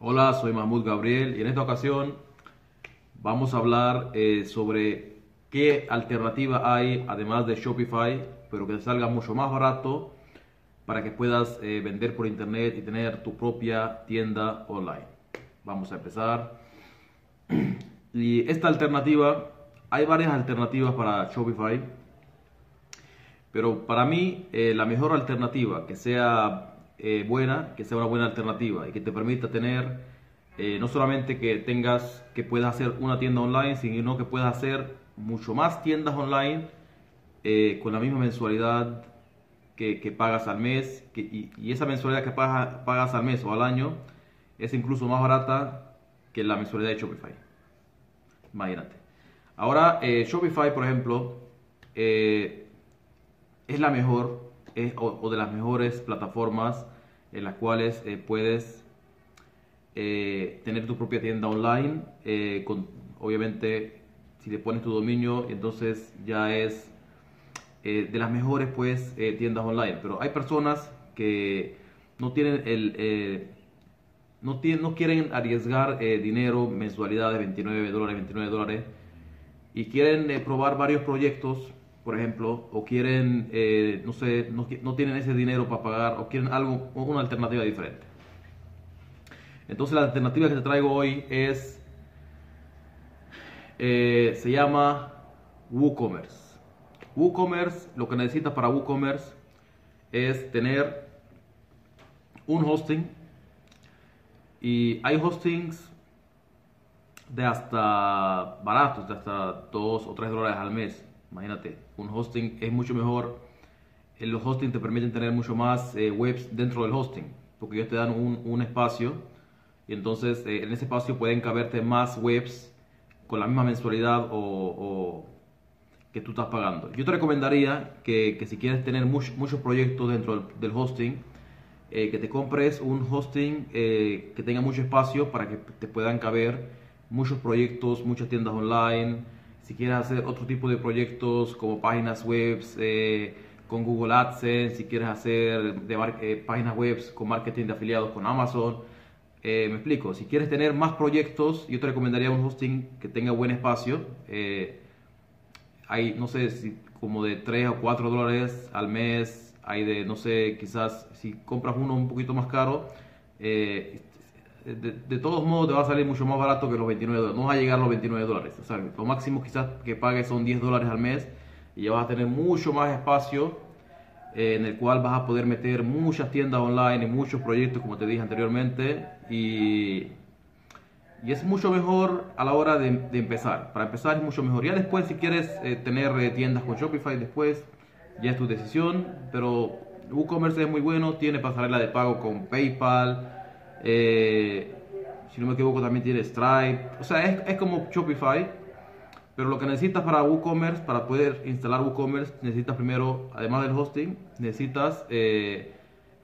Hola, soy Mahmoud Gabriel y en esta ocasión vamos a hablar eh, sobre qué alternativa hay además de Shopify, pero que te salga mucho más barato para que puedas eh, vender por internet y tener tu propia tienda online. Vamos a empezar. Y esta alternativa, hay varias alternativas para Shopify, pero para mí eh, la mejor alternativa que sea eh, buena, que sea una buena alternativa y que te permita tener eh, no solamente que tengas, que puedas hacer una tienda online, sino que puedas hacer mucho más tiendas online eh, con la misma mensualidad que, que pagas al mes que, y, y, esa mensualidad que pagas, pagas al mes o al año es incluso más barata que la mensualidad de Shopify. Imagínate. Ahora, Shopify, por ejemplo, es la mejor o, de las mejores plataformas en las cuales eh, puedes eh, tener tu propia tienda online. Eh, obviamente, si le pones tu dominio, entonces ya es de las mejores pues tiendas online. Pero hay personas que no tienen el no, tienen, no quieren arriesgar dinero, mensualidades, 29 dólares, 29 dólares, y quieren probar varios proyectos por ejemplo, o quieren, eh, no sé, no, no, tienen ese dinero para pagar, o quieren algo, una alternativa diferente. Entonces la alternativa que te traigo hoy es, eh, se llama WooCommerce. WooCommerce, lo que necesitas para WooCommerce es tener un hosting y hay hostings de hasta baratos, de hasta 2 o 3 dólares al mes. Imagínate, un hosting es mucho mejor. Eh, los hosting te permiten tener mucho más eh, webs dentro del hosting, porque ellos te dan un, un espacio y entonces eh, en ese espacio pueden caberte más webs con la misma mensualidad o, que tú estás pagando. Yo te recomendaría que, que si quieres tener muchos proyectos dentro del hosting, que te compres un hosting que tenga mucho espacio para que te puedan caber muchos proyectos, muchas tiendas online si quieres hacer otro tipo de proyectos como páginas web eh, con Google AdSense, si quieres hacer eh, páginas web con marketing de afiliados con Amazon, eh, me explico, si quieres tener más proyectos, yo te recomendaría un hosting que tenga buen espacio. hay, no sé, como de 3 o 4 dólares al mes, hay de, no sé, quizás si compras uno un poquito más caro, de, todos modos te va a salir mucho más barato que los 29 dólares. No vas a llegar a los 29 dólares. O sea, lo máximo quizás que pagues son 10 dólares al mes y ya vas a tener mucho más espacio eh, en el cual vas a poder meter muchas tiendas online y muchos proyectos, como te dije anteriormente. Y, y es mucho mejor a la hora de, empezar. Para empezar es mucho mejor. Ya después, si quieres eh, tener eh, tiendas con Shopify, después ya es tu decisión. Pero WooCommerce es muy bueno, tiene pasarela de pago con PayPal. Eh, si no me equivoco, también tiene Stripe. O sea, es, es como Shopify. Pero lo que necesitas para WooCommerce, para poder instalar WooCommerce, necesitas primero, además del hosting, necesitas eh,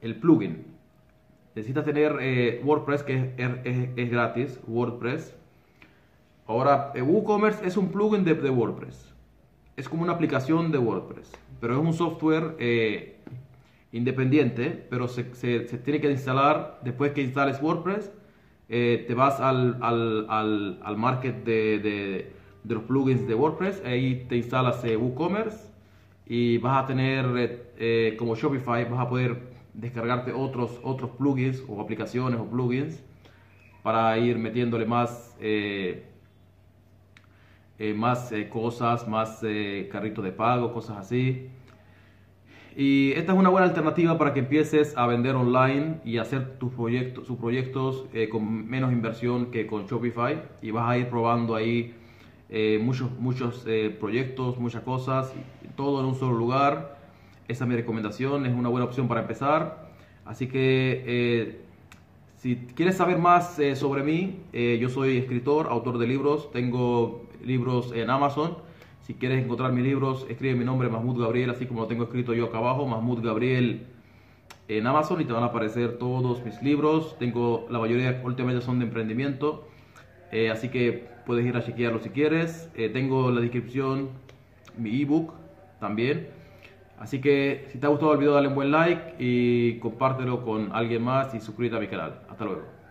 el plugin. Necesitas tener eh, WordPress, que es, es, gratis, WordPress. Ahora, WooCommerce es un plugin de, de, WordPress. Es como una aplicación de WordPress. Pero es un software independiente, pero se, se, tiene que instalar después que instales WordPress. Eh, te vas al, al, al, al market de, de, de, los plugins de WordPress, ahí te instalas eh, WooCommerce y vas a tener, eh, eh, como Shopify, vas a poder descargarte otros, otros plugins o aplicaciones o plugins para ir metiéndole más, más cosas, más carritos de pago, cosas así. Y esta es una buena alternativa para que empieces a vender online y hacer tus proyectos, sus proyectos eh, con menos inversión que con Shopify. Y vas a ir probando ahí eh, muchos, muchos eh, proyectos, muchas cosas, todo en un solo lugar. Esa es mi recomendación, es una buena opción para empezar. Así que si quieres saber más sobre mí, yo soy escritor, autor de libros, tengo libros en Amazon. Si quieres encontrar mis libros, escribe mi nombre, Mahmoud Gabriel, así como lo tengo escrito yo acá abajo, Mahmoud Gabriel en Amazon y te van a aparecer todos mis libros. Tengo la mayoría, últimamente son de emprendimiento, eh, así que puedes ir a chequearlo si quieres. Eh, tengo en la descripción mi ebook también. Así que si te ha gustado el video dale un buen like y compártelo con alguien más y suscríbete a mi canal. Hasta luego.